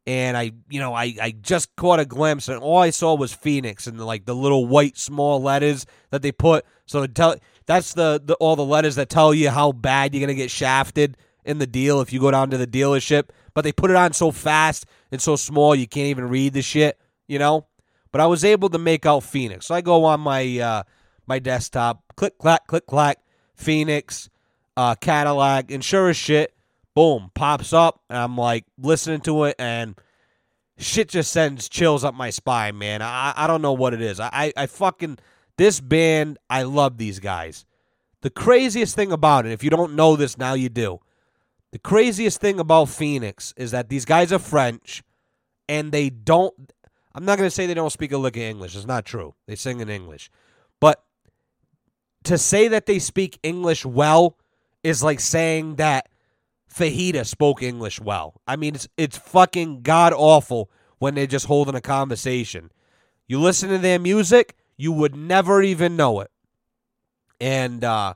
and I, you know, I, I just caught a glimpse, and all I saw was Phoenix and like the little white small letters that they put. So it tell that's the, the all the letters that tell you how bad you're gonna get shafted in the deal if you go down to the dealership. But they put it on so fast and so small you can't even read the shit, you know. But I was able to make out Phoenix. So I go on my uh, my desktop, click clack, click clack, Phoenix, uh, Cadillac, and sure as shit, boom, pops up, and I'm like listening to it, and shit just sends chills up my spine, man. I I don't know what it is. I I, I fucking this band, I love these guys. The craziest thing about it, if you don't know this now, you do. The craziest thing about Phoenix is that these guys are French, and they don't. I'm not going to say they don't speak a lick of English. It's not true. They sing in English. But to say that they speak English well is like saying that Fajita spoke English well. I mean, it's it's fucking god awful when they're just holding a conversation. You listen to their music, you would never even know it. And uh,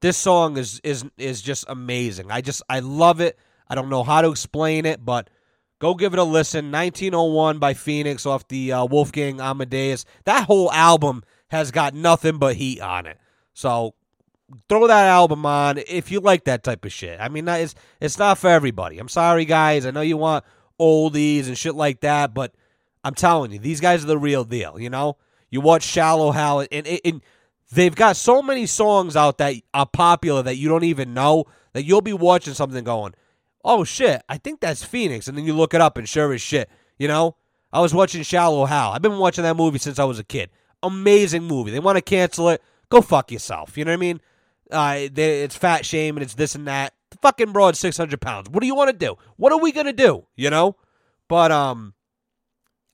this song is is is just amazing. I just I love it. I don't know how to explain it, but go give it a listen. 1901 by Phoenix off the uh, Wolfgang Amadeus. That whole album has got nothing but heat on it. So throw that album on if you like that type of shit. I mean, it's it's not for everybody. I'm sorry, guys. I know you want oldies and shit like that, but I'm telling you, these guys are the real deal. You know, you watch Shallow Hal, and, and, and they've got so many songs out that are popular that you don't even know that you'll be watching something going, oh shit, I think that's Phoenix, and then you look it up and sure as shit, you know. I was watching Shallow Hal. I've been watching that movie since I was a kid. Amazing movie. They want to cancel it. Go fuck yourself. You know what I mean? Uh, they, it's fat shame and it's this and that. The fucking broad six hundred pounds. What do you want to do? What are we gonna do? You know? But um,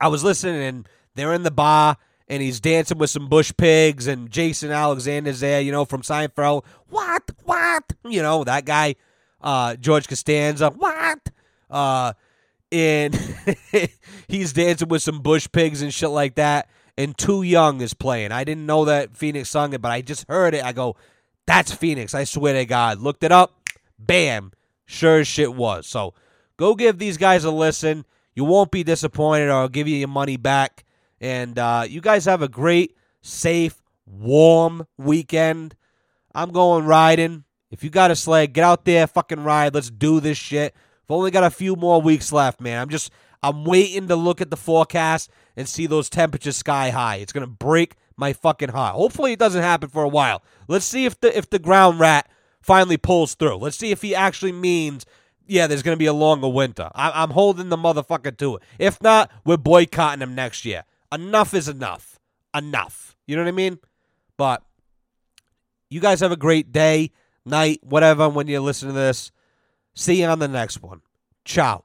I was listening and they're in the bar and he's dancing with some bush pigs and Jason Alexander's there. You know from Seinfeld. What? What? You know that guy. Uh, George Costanza. What? Uh, and he's dancing with some bush pigs and shit like that. And Too Young is playing. I didn't know that Phoenix sung it, but I just heard it. I go, that's Phoenix. I swear to God. Looked it up. Bam. Sure as shit was. So go give these guys a listen. You won't be disappointed, or I'll give you your money back. And uh, you guys have a great, safe, warm weekend. I'm going riding. If you got a sled, get out there, fucking ride. Let's do this shit. I've only got a few more weeks left, man. I'm just, I'm waiting to look at the forecast and see those temperatures sky high. It's gonna break my fucking heart. Hopefully it doesn't happen for a while. Let's see if the if the ground rat finally pulls through. Let's see if he actually means yeah, there's going to be a longer winter. I- am holding the motherfucker to it. If not, we're boycotting him next year. Enough is enough. Enough. You know what I mean? But you guys have a great day, night, whatever, when you listen to this. See you on the next one. Ciao.